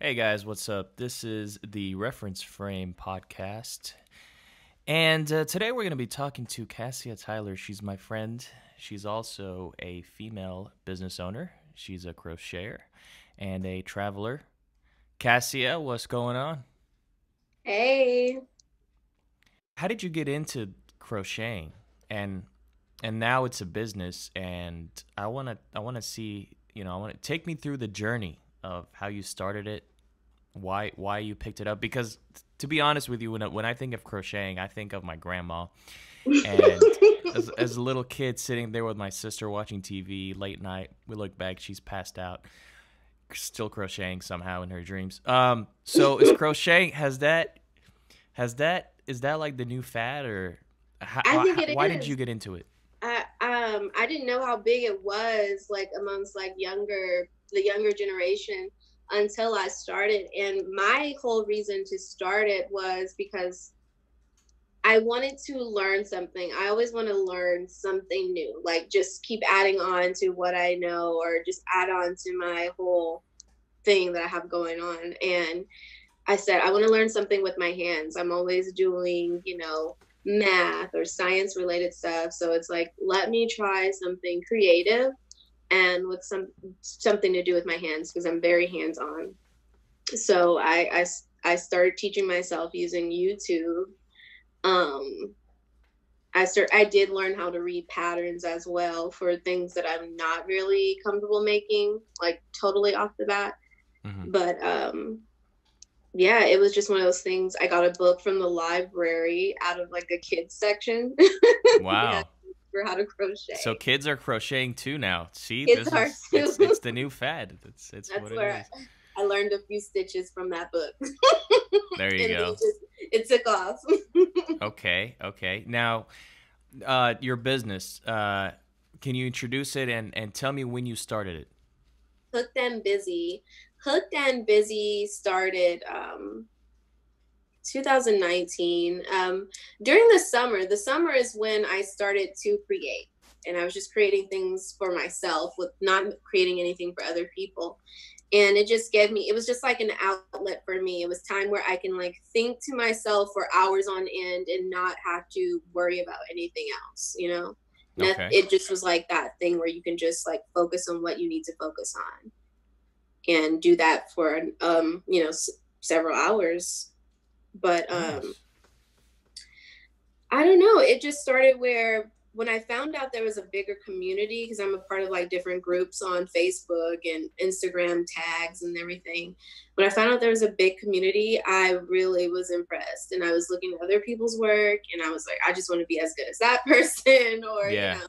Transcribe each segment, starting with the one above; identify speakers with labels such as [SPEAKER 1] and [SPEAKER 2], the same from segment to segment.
[SPEAKER 1] Hey guys, what's up? This is the Reference Frame podcast. And uh, today we're going to be talking to Cassia Tyler. She's my friend. She's also a female business owner. She's a crocheter and a traveler. Cassia, what's going on?
[SPEAKER 2] Hey.
[SPEAKER 1] How did you get into crocheting? And and now it's a business and I want to I want to see, you know, I want to take me through the journey of how you started it, why why you picked it up because to be honest with you when I, when I think of crocheting, I think of my grandma. And as, as a little kid sitting there with my sister watching TV late night, we look back, she's passed out, still crocheting somehow in her dreams. Um, so is crocheting has that has that is that like the new fad or how,
[SPEAKER 2] I think it
[SPEAKER 1] why
[SPEAKER 2] is.
[SPEAKER 1] did you get into it?
[SPEAKER 2] I um I didn't know how big it was like amongst like younger the younger generation until I started and my whole reason to start it was because I wanted to learn something. I always want to learn something new. Like just keep adding on to what I know or just add on to my whole thing that I have going on and I said I want to learn something with my hands. I'm always doing, you know, math or science related stuff. So it's like, let me try something creative and with some something to do with my hands because I'm very hands on. So I, I I started teaching myself using YouTube. Um, I start I did learn how to read patterns as well for things that I'm not really comfortable making, like totally off the bat.
[SPEAKER 1] Mhm.
[SPEAKER 2] But um yeah, it was just one of those things. I got a book from the library out of like a kids section
[SPEAKER 1] Wow.
[SPEAKER 2] For how to crochet.
[SPEAKER 1] So kids are crocheting too now. See,
[SPEAKER 2] Kids
[SPEAKER 1] this
[SPEAKER 2] are
[SPEAKER 1] is, it's,
[SPEAKER 2] too.
[SPEAKER 1] it's the new fad. It's it's
[SPEAKER 2] That's
[SPEAKER 1] what it
[SPEAKER 2] where
[SPEAKER 1] is.
[SPEAKER 2] I, learned a few stitches from that book.
[SPEAKER 1] There you go.
[SPEAKER 2] It, just, it took off.
[SPEAKER 1] Okay, okay. Now, uh, your business. Uh, can you introduce it and and tell me when you started it?
[SPEAKER 2] Hooked and Busy. Hooked and Busy started um, 2019. Um, during the summer, the summer is when I started to create. And I was just creating things for myself with not creating anything for other people. And it just gave me, it was just like an outlet for me. It was time where I can like think to myself for hours on end and not have to worry about anything else, you know?
[SPEAKER 1] Okay.
[SPEAKER 2] It just was like that thing where you can just like focus on what you need to focus on and do that for um you know s- several hours but um
[SPEAKER 1] Nice.
[SPEAKER 2] i don't know it just started where when i found out there was a bigger community because i'm a part of like different groups on facebook and instagram tags and everything when i found out there was a big community i really was impressed and i was looking at other people's work and i was like i just want to be as good as that person or
[SPEAKER 1] Yeah.
[SPEAKER 2] you know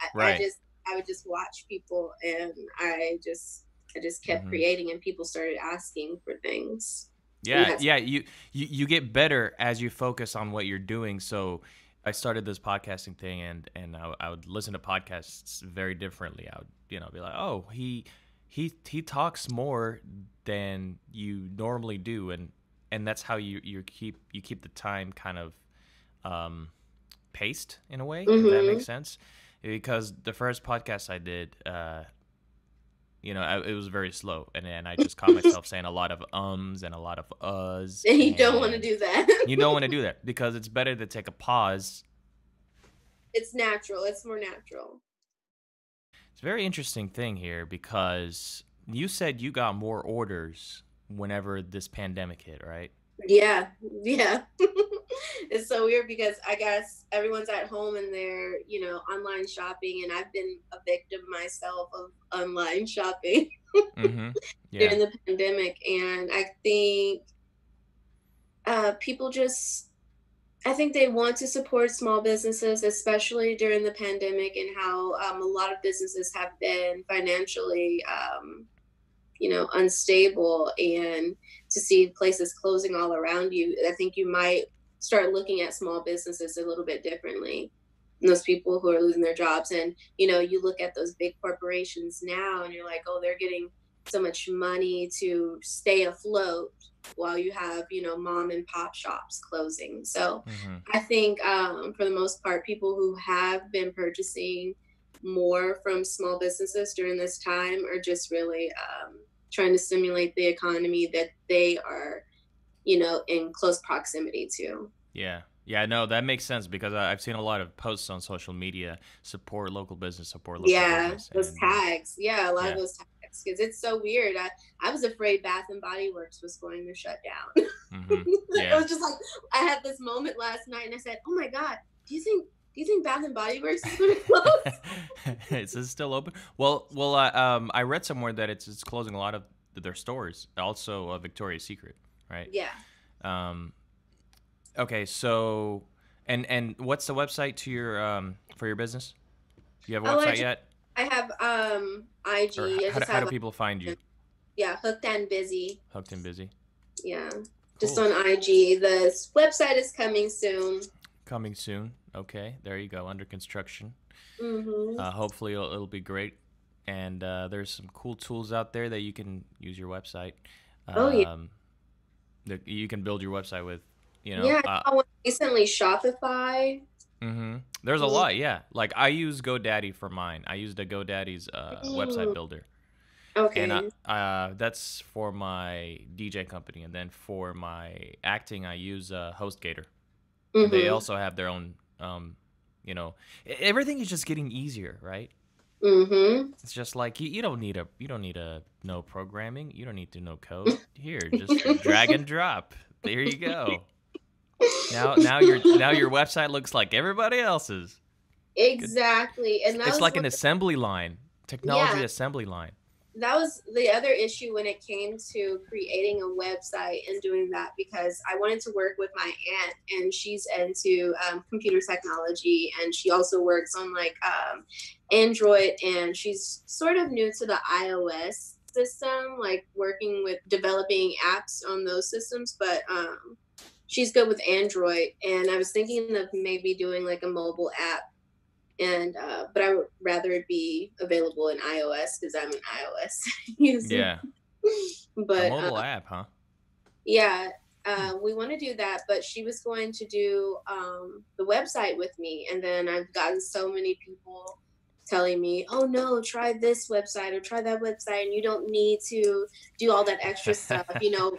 [SPEAKER 2] I,
[SPEAKER 1] Right.
[SPEAKER 2] I just i would just watch people and i just i just kept
[SPEAKER 1] Mhm.
[SPEAKER 2] creating and people started asking for things
[SPEAKER 1] Yeah,
[SPEAKER 2] Yes.
[SPEAKER 1] yeah. You, you you get better as you focus on what you're doing. So I started this podcasting thing, and and I, I would listen to podcasts very differently. I would you know be like, oh, he he he talks more than you normally do, and and that's how you you keep you keep the time kind of um paced in a way. If that
[SPEAKER 2] Mhm.
[SPEAKER 1] makes sense. Because the first podcast I did, uh, you know, I, it was very slow, and then I just caught myself saying a lot of ums and a lot of uhs.
[SPEAKER 2] and you don't want to do that
[SPEAKER 1] You don't want to do that because it's better to take a pause.
[SPEAKER 2] it's natural it's more natural
[SPEAKER 1] It's a very interesting thing here because you said you got more orders whenever this pandemic hit, right?
[SPEAKER 2] Yeah yeah it's so weird because i guess everyone's at home and they're you know online shopping and i've been a victim myself of online shopping
[SPEAKER 1] Mm-hmm. Yeah.
[SPEAKER 2] during the pandemic and i think uh, people just i think they want to support small businesses especially during the pandemic and how um, a lot of businesses have been financially um, you know unstable and to see places closing all around you i think you might start looking at small businesses a little bit differently. And those people who are losing their jobs and you know you look at those big corporations now and you're like oh they're getting so much money to stay afloat while you have you know mom and pop shops closing. So
[SPEAKER 1] hmm
[SPEAKER 2] i think um, for the most part people who have been purchasing more from small businesses during this time are just really um, trying to stimulate the economy that they are, you know, in close proximity to.
[SPEAKER 1] Yeah. Yeah, no, that makes sense because I- I've seen a lot of posts on social media support local business, support local
[SPEAKER 2] yeah,
[SPEAKER 1] business.
[SPEAKER 2] those
[SPEAKER 1] and-
[SPEAKER 2] tags. Yeah, a lot
[SPEAKER 1] Yeah.
[SPEAKER 2] of those tags because it's so weird. I, I was afraid Bath and Body Works was going to shut down.
[SPEAKER 1] Mhm. Yeah.
[SPEAKER 2] I was just like, I had this moment last night, and I said, "Oh my god, do you think do you think Bath and Body Works is going to close?"
[SPEAKER 1] is this still open? Well, well, uh, um, I read somewhere that it's it's closing a lot of their stores. Also, uh, Victoria's Secret, right?
[SPEAKER 2] yeah.
[SPEAKER 1] Um, okay, so and and what's the website to your um for your business? Do you have a
[SPEAKER 2] Oh, I
[SPEAKER 1] website yet?
[SPEAKER 2] I have um IG.
[SPEAKER 1] Or
[SPEAKER 2] just
[SPEAKER 1] how, do, how do people find you?
[SPEAKER 2] yeah, hooked and busy.
[SPEAKER 1] Hooked and busy.
[SPEAKER 2] Yeah, just
[SPEAKER 1] Cool.
[SPEAKER 2] on IG. The website is coming soon.
[SPEAKER 1] Coming soon. Okay, there you go. Under construction.
[SPEAKER 2] hmm
[SPEAKER 1] Uh, hopefully, it'll, it'll be great. And uh, there's some cool tools out there that you can use your website.
[SPEAKER 2] Oh, yeah.
[SPEAKER 1] Um, that you can build your website with. You know.
[SPEAKER 2] yeah,
[SPEAKER 1] Uh,
[SPEAKER 2] I recently Shopify.
[SPEAKER 1] Mm-hmm. There's a
[SPEAKER 2] Mm.
[SPEAKER 1] lot, yeah. Like I use GoDaddy for mine. I use the GoDaddy's uh, website
[SPEAKER 2] Mm.
[SPEAKER 1] builder,
[SPEAKER 2] Okay.
[SPEAKER 1] and uh, uh, that's for my DJ company. And then for my acting, I use uh, HostGator. They
[SPEAKER 2] Mhm.
[SPEAKER 1] also have their own, um, you know, everything is just getting easier, right?
[SPEAKER 2] Mhm.
[SPEAKER 1] It's just like you, you don't need a you don't need a no programming. You don't need to know code. Here, just drag and drop. There you go. Now now your now your website looks like everybody else's.
[SPEAKER 2] Exactly, and
[SPEAKER 1] It's like an assembly line, technology
[SPEAKER 2] Yeah.
[SPEAKER 1] assembly line.
[SPEAKER 2] That was the other issue when it came to creating a website and doing that because I wanted to work with my aunt and she's into um, computer technology and she also works on like um, Android and she's sort of new to the iOS system, like working with developing apps on those systems, but um, she's good with Android. And I was thinking of maybe doing like a mobile app and uh, but I would rather it be available in iOS because I'm an iOS user.
[SPEAKER 1] Yeah,
[SPEAKER 2] But
[SPEAKER 1] a mobile
[SPEAKER 2] uh,
[SPEAKER 1] app, huh?
[SPEAKER 2] yeah, uh, we want to do that. But she was going to do um, the website with me, and then I've gotten so many people telling me, "Oh no, try this website or try that website, and you don't need to do all that extra stuff." You know.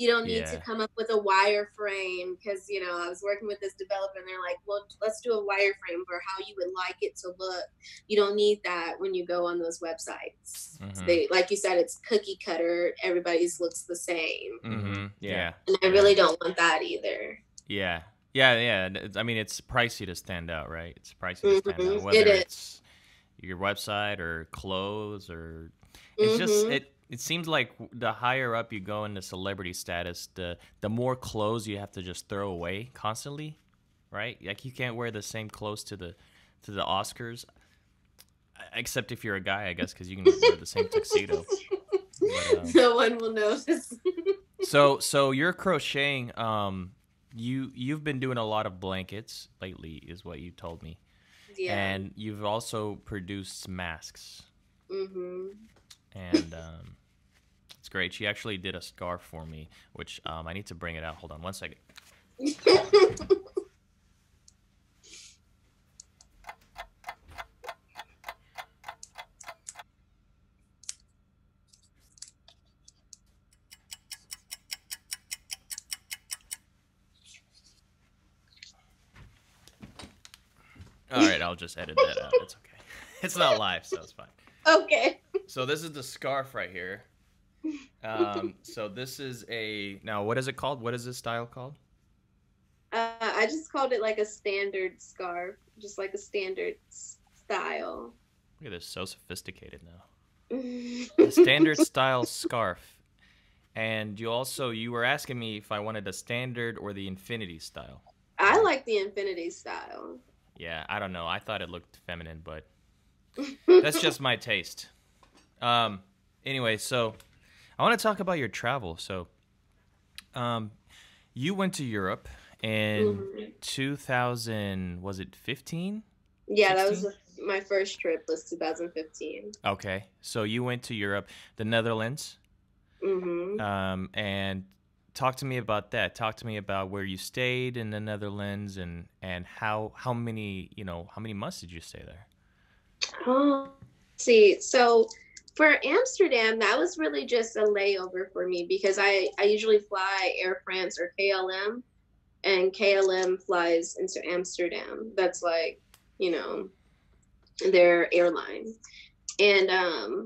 [SPEAKER 2] You don't need to come up with a wireframe because you know I was working with this developer and they're like, well, let's do a wireframe for how you would like it to look. You don't need that when you go on those websites.
[SPEAKER 1] Mhm.
[SPEAKER 2] They, like you said, it's cookie cutter. Everybody's looks the same,
[SPEAKER 1] Mm-hmm. Yeah,
[SPEAKER 2] and I really don't want that either.
[SPEAKER 1] yeah, yeah, yeah. I mean, it's pricey to stand out, right? It's pricey to stand out, whether
[SPEAKER 2] it is.
[SPEAKER 1] it's your website or clothes or it's just
[SPEAKER 2] Mhm.
[SPEAKER 1] it it seems like the higher up you go in the celebrity status the the more clothes you have to just throw away constantly right like you can't wear the same clothes to the to the oscars except if you're a guy i guess because you can wear the same tuxedo But, um,
[SPEAKER 2] no one will notice.
[SPEAKER 1] so so you're crocheting um you you've been doing a lot of blankets lately is what you told me
[SPEAKER 2] yeah.
[SPEAKER 1] and you've also produced masks
[SPEAKER 2] Mm-hmm.
[SPEAKER 1] and um, great. She actually did a scarf for me, which um, I need to bring it out. Hold on one second. All right, I'll just edit that out. It's okay. It's not live, so it's fine.
[SPEAKER 2] okay.
[SPEAKER 1] So this is the scarf right here. Um, so this is a now. What is it called? What is this style called?
[SPEAKER 2] Uh, I just called it like a standard scarf, just like a standard style.
[SPEAKER 1] Look at this, so sophisticated now. A standard style scarf. And you also you were asking me if I wanted a standard or the infinity style.
[SPEAKER 2] I like the infinity style.
[SPEAKER 1] Yeah, I don't know. I thought it looked feminine, but that's just my taste. Um anyway, so I want to talk about your travel. So um you went to Europe in
[SPEAKER 2] Mhm.
[SPEAKER 1] 2000 was it 15?
[SPEAKER 2] Yeah, that was
[SPEAKER 1] 16?
[SPEAKER 2] the- my first trip was 2015.
[SPEAKER 1] Okay. So you went to Europe, the Netherlands.
[SPEAKER 2] Mm-hmm.
[SPEAKER 1] Um, and talk to me about that. Talk to me about where you stayed in the Netherlands and and how how many you know how many months did you stay there?
[SPEAKER 2] Oh, see, so for Amsterdam, that was really just a layover for me because I, I usually fly Air France or KLM, and KLM flies into Amsterdam. That's like, you know, their airline. And um,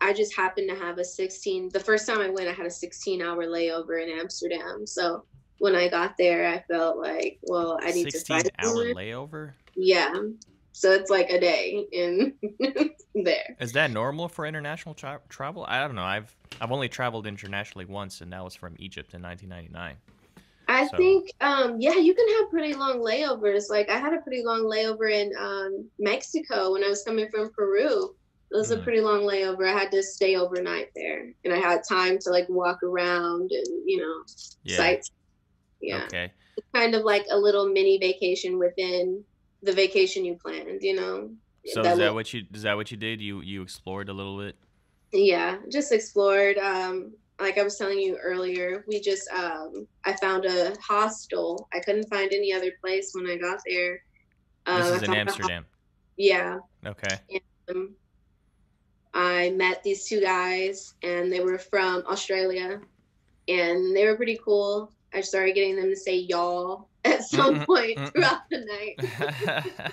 [SPEAKER 2] I just happened to have a 16. The first time I went, I had a 16 hour layover in Amsterdam. So when I got there, I felt like, well, I need 16 to 16
[SPEAKER 1] hour layover.
[SPEAKER 2] Yeah. So it's like a day in there.
[SPEAKER 1] Is that normal for international tra- travel? I don't know. I've I've only traveled internationally once, and that was from Egypt in 1999.
[SPEAKER 2] I so. think, um, yeah, you can have pretty long layovers. Like I had a pretty long layover in um, Mexico when I was coming from Peru. It was mm. a pretty long layover. I had to stay overnight there, and I had time to like walk around and you know yeah. sites. Yeah.
[SPEAKER 1] Okay.
[SPEAKER 2] It's kind of like a little mini vacation within the vacation you planned. You know.
[SPEAKER 1] So that is that what you is that what you did? You you explored a little bit.
[SPEAKER 2] Yeah, just explored. Um, like I was telling you earlier, we just um, I found a hostel. I couldn't find any other place when I got there.
[SPEAKER 1] Um, this is in Amsterdam.
[SPEAKER 2] yeah.
[SPEAKER 1] Okay.
[SPEAKER 2] And, um, I met these two guys, and they were from Australia, and they were pretty cool. I started getting them to say y'all at some point throughout the night.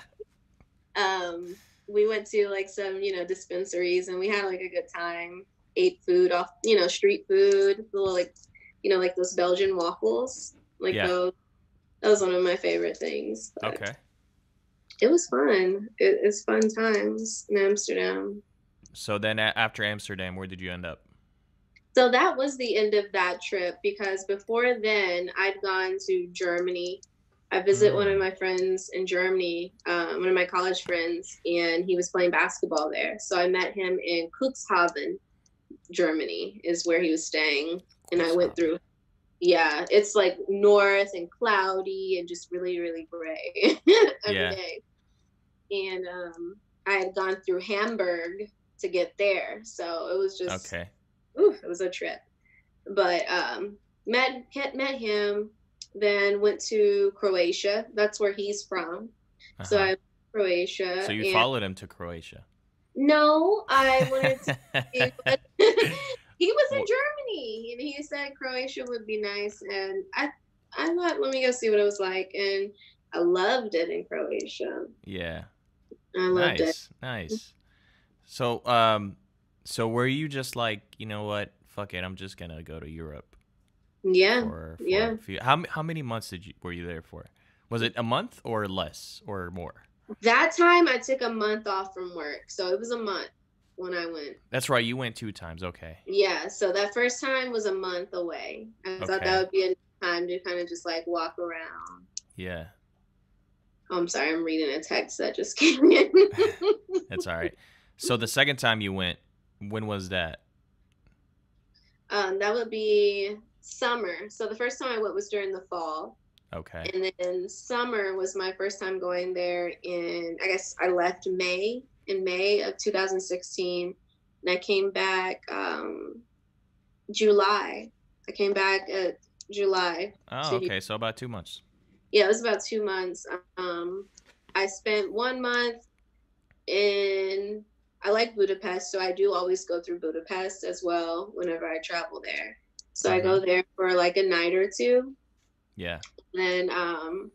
[SPEAKER 2] um, we went to like some, you know, dispensaries, and we had like a good time. Ate food off, you know, street food, little like, you know, like those Belgian waffles, like yeah. those. That was one of my favorite things.
[SPEAKER 1] Okay.
[SPEAKER 2] It was fun. It, it's fun times in Amsterdam.
[SPEAKER 1] So then after Amsterdam, where did you end up?
[SPEAKER 2] So that was the end of that trip because before then I'd gone to Germany. I visit mm. one of mm. my friends in Germany, um, one of my college friends, and he was playing basketball there. So I met him in Cuxhaven, Germany, is where he was staying, and I went through. Yeah, it's like north and cloudy and just really, really gray every yeah. day. And um, I had gone through Hamburg to get there. So it was just
[SPEAKER 1] okay.
[SPEAKER 2] Ooh, it was a trip. But um, met met him, then went to Croatia. That's where he's from. Uh-huh. So I Croatia.
[SPEAKER 1] So you followed him to Croatia.
[SPEAKER 2] No, I wanted to. he was in Germany, and he said Croatia would be nice, and I I thought let me go see what it was like, and I loved it in Croatia.
[SPEAKER 1] Yeah.
[SPEAKER 2] I loved
[SPEAKER 1] nice,
[SPEAKER 2] it.
[SPEAKER 1] Nice. So, um, so were you just like, you know what? Fuck it, I'm just gonna go to Europe.
[SPEAKER 2] Yeah. For, for yeah.
[SPEAKER 1] Few, how how many months did you were you there for? Was it a month or less or more?
[SPEAKER 2] That time I took a month off from work, so it was a month when I went.
[SPEAKER 1] That's right. You went two times. Okay.
[SPEAKER 2] Yeah. So that first time was a month away. I okay. thought that would be a time to kind of just like walk around.
[SPEAKER 1] Yeah.
[SPEAKER 2] Oh, I'm sorry. I'm reading a text that just came in.
[SPEAKER 1] That's all right. So the second time you went, when was that?
[SPEAKER 2] Um, that would be summer. So the first time I went was during the fall.
[SPEAKER 1] Okay.
[SPEAKER 2] And then summer was my first time going there in I guess I left May in May of 2016 and I came back um, July. I came back at July.
[SPEAKER 1] Oh, okay. So about 2 months.
[SPEAKER 2] Yeah, it was about 2 months. Um, I spent 1 month in I like Budapest, so I do always go through Budapest as well whenever I travel there. So mm-hmm. I go mm-hmm. there for like a night or two.
[SPEAKER 1] Yeah.
[SPEAKER 2] Then um,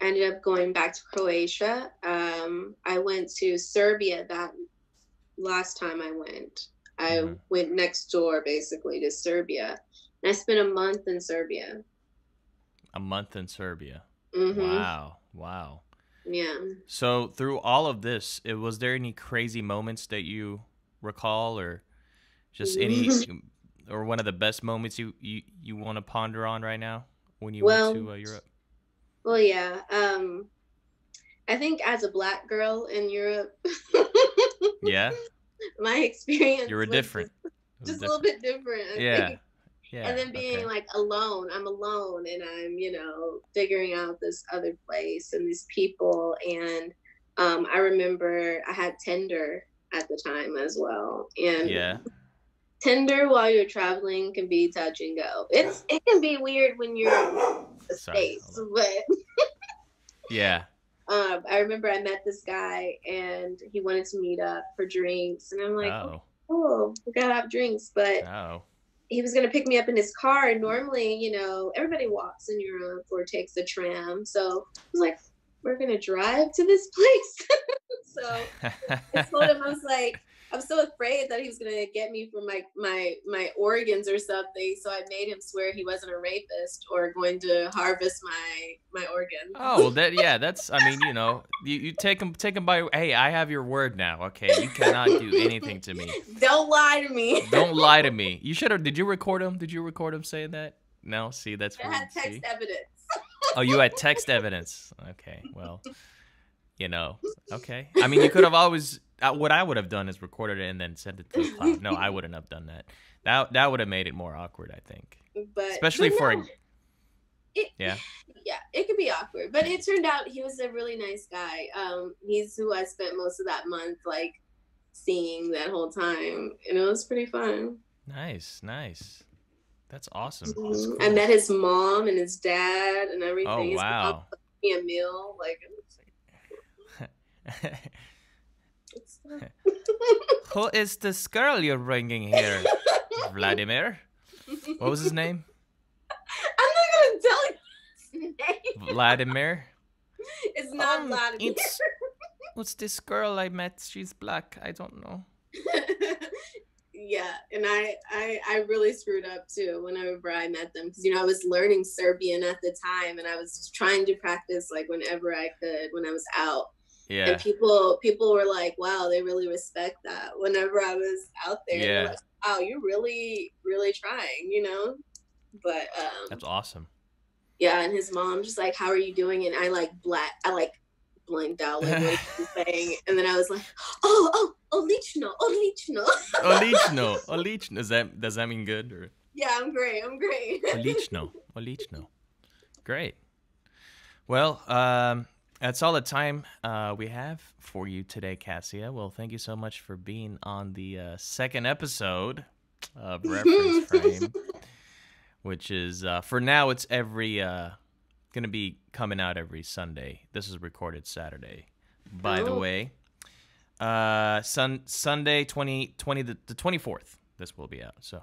[SPEAKER 2] I ended up going back to Croatia. Um, I went to Serbia that last time I went. I mm-hmm. went next door basically to Serbia. And I spent a month in Serbia.
[SPEAKER 1] A month in Serbia.
[SPEAKER 2] Mm-hmm.
[SPEAKER 1] Wow. Wow.
[SPEAKER 2] Yeah.
[SPEAKER 1] So through all of this, it, was there any crazy moments that you recall, or just any, or one of the best moments you you, you want to ponder on right now when you well, went to uh, Europe?
[SPEAKER 2] Well, yeah. Um, I think as a black girl in Europe.
[SPEAKER 1] yeah.
[SPEAKER 2] My experience.
[SPEAKER 1] You were different.
[SPEAKER 2] Just, just a little bit different. I
[SPEAKER 1] yeah. Think.
[SPEAKER 2] Yeah, and then being okay. like alone, I'm alone and I'm, you know, figuring out this other place and these people. And um, I remember I had Tinder at the time as well. And
[SPEAKER 1] yeah.
[SPEAKER 2] Tinder while you're traveling can be touch and go. It's it can be weird when you're in the Sorry, States, but
[SPEAKER 1] Yeah.
[SPEAKER 2] um, I remember I met this guy and he wanted to meet up for drinks, and I'm like, oh, oh we gotta have drinks, but
[SPEAKER 1] oh.
[SPEAKER 2] He was gonna pick me up in his car. And normally, you know, everybody walks in Europe or takes a tram, so I was like, we're gonna drive to this place. so I told him I was like, I'm so afraid that he was gonna get me for my my my organs or something. So I made him swear he wasn't a rapist or going to harvest my my organs.
[SPEAKER 1] Oh well, that yeah, that's. I mean, you know, you, you take him take him by. Hey, I have your word now. Okay, you cannot do anything to me.
[SPEAKER 2] Don't lie to me.
[SPEAKER 1] Don't lie to me. You should have. Did you record him? Did you record him saying that? No. See, that's.
[SPEAKER 2] I had text see? evidence.
[SPEAKER 1] oh, you had text evidence. Okay, well, you know, okay. I mean, you could have always uh, what I would have done is recorded it and then sent it to the cloud. No, I wouldn't have done that. That that would have made it more awkward, I think.
[SPEAKER 2] But
[SPEAKER 1] especially
[SPEAKER 2] but
[SPEAKER 1] for
[SPEAKER 2] no, it,
[SPEAKER 1] yeah,
[SPEAKER 2] yeah, it could be awkward. But it turned out he was a really nice guy. Um, he's who I spent most of that month like seeing that whole time, and it was pretty fun.
[SPEAKER 1] Nice, nice. That's awesome.
[SPEAKER 2] Mm-hmm. That's cool. I met his mom and his dad and everything.
[SPEAKER 1] Oh wow!
[SPEAKER 2] Me a meal like.
[SPEAKER 1] Who is this girl you're bringing here? Vladimir? What was his name?
[SPEAKER 2] I'm not gonna tell you his
[SPEAKER 1] name. Vladimir?
[SPEAKER 2] It's not um, Vladimir.
[SPEAKER 1] It's, what's this girl I met? She's black. I don't know.
[SPEAKER 2] yeah, and I, I I really screwed up too whenever I met them because you know I was learning Serbian at the time and I was trying to practice like whenever I could when I was out
[SPEAKER 1] yeah.
[SPEAKER 2] And people people were like, wow, they really respect that. Whenever I was out there,
[SPEAKER 1] yeah.
[SPEAKER 2] Like, wow, you're really, really trying, you know? But um
[SPEAKER 1] That's awesome.
[SPEAKER 2] Yeah, and his mom just like, How are you doing? And I like black I like blanked out like what he was saying. And then I was like, Oh, oh, Olichno, Olichno.
[SPEAKER 1] Olichno. Olichno. Does that does that mean good or
[SPEAKER 2] Yeah, I'm great. I'm great.
[SPEAKER 1] Olichno. Olichno. Great. Well, um, that's all the time uh, we have for you today, Cassia. Well, thank you so much for being on the uh, second episode of Reference Frame, which is uh, for now it's every uh, gonna be coming out every Sunday. This is recorded Saturday, by oh. the way. Uh, sun Sunday 20, 20 the twenty fourth. This will be out. So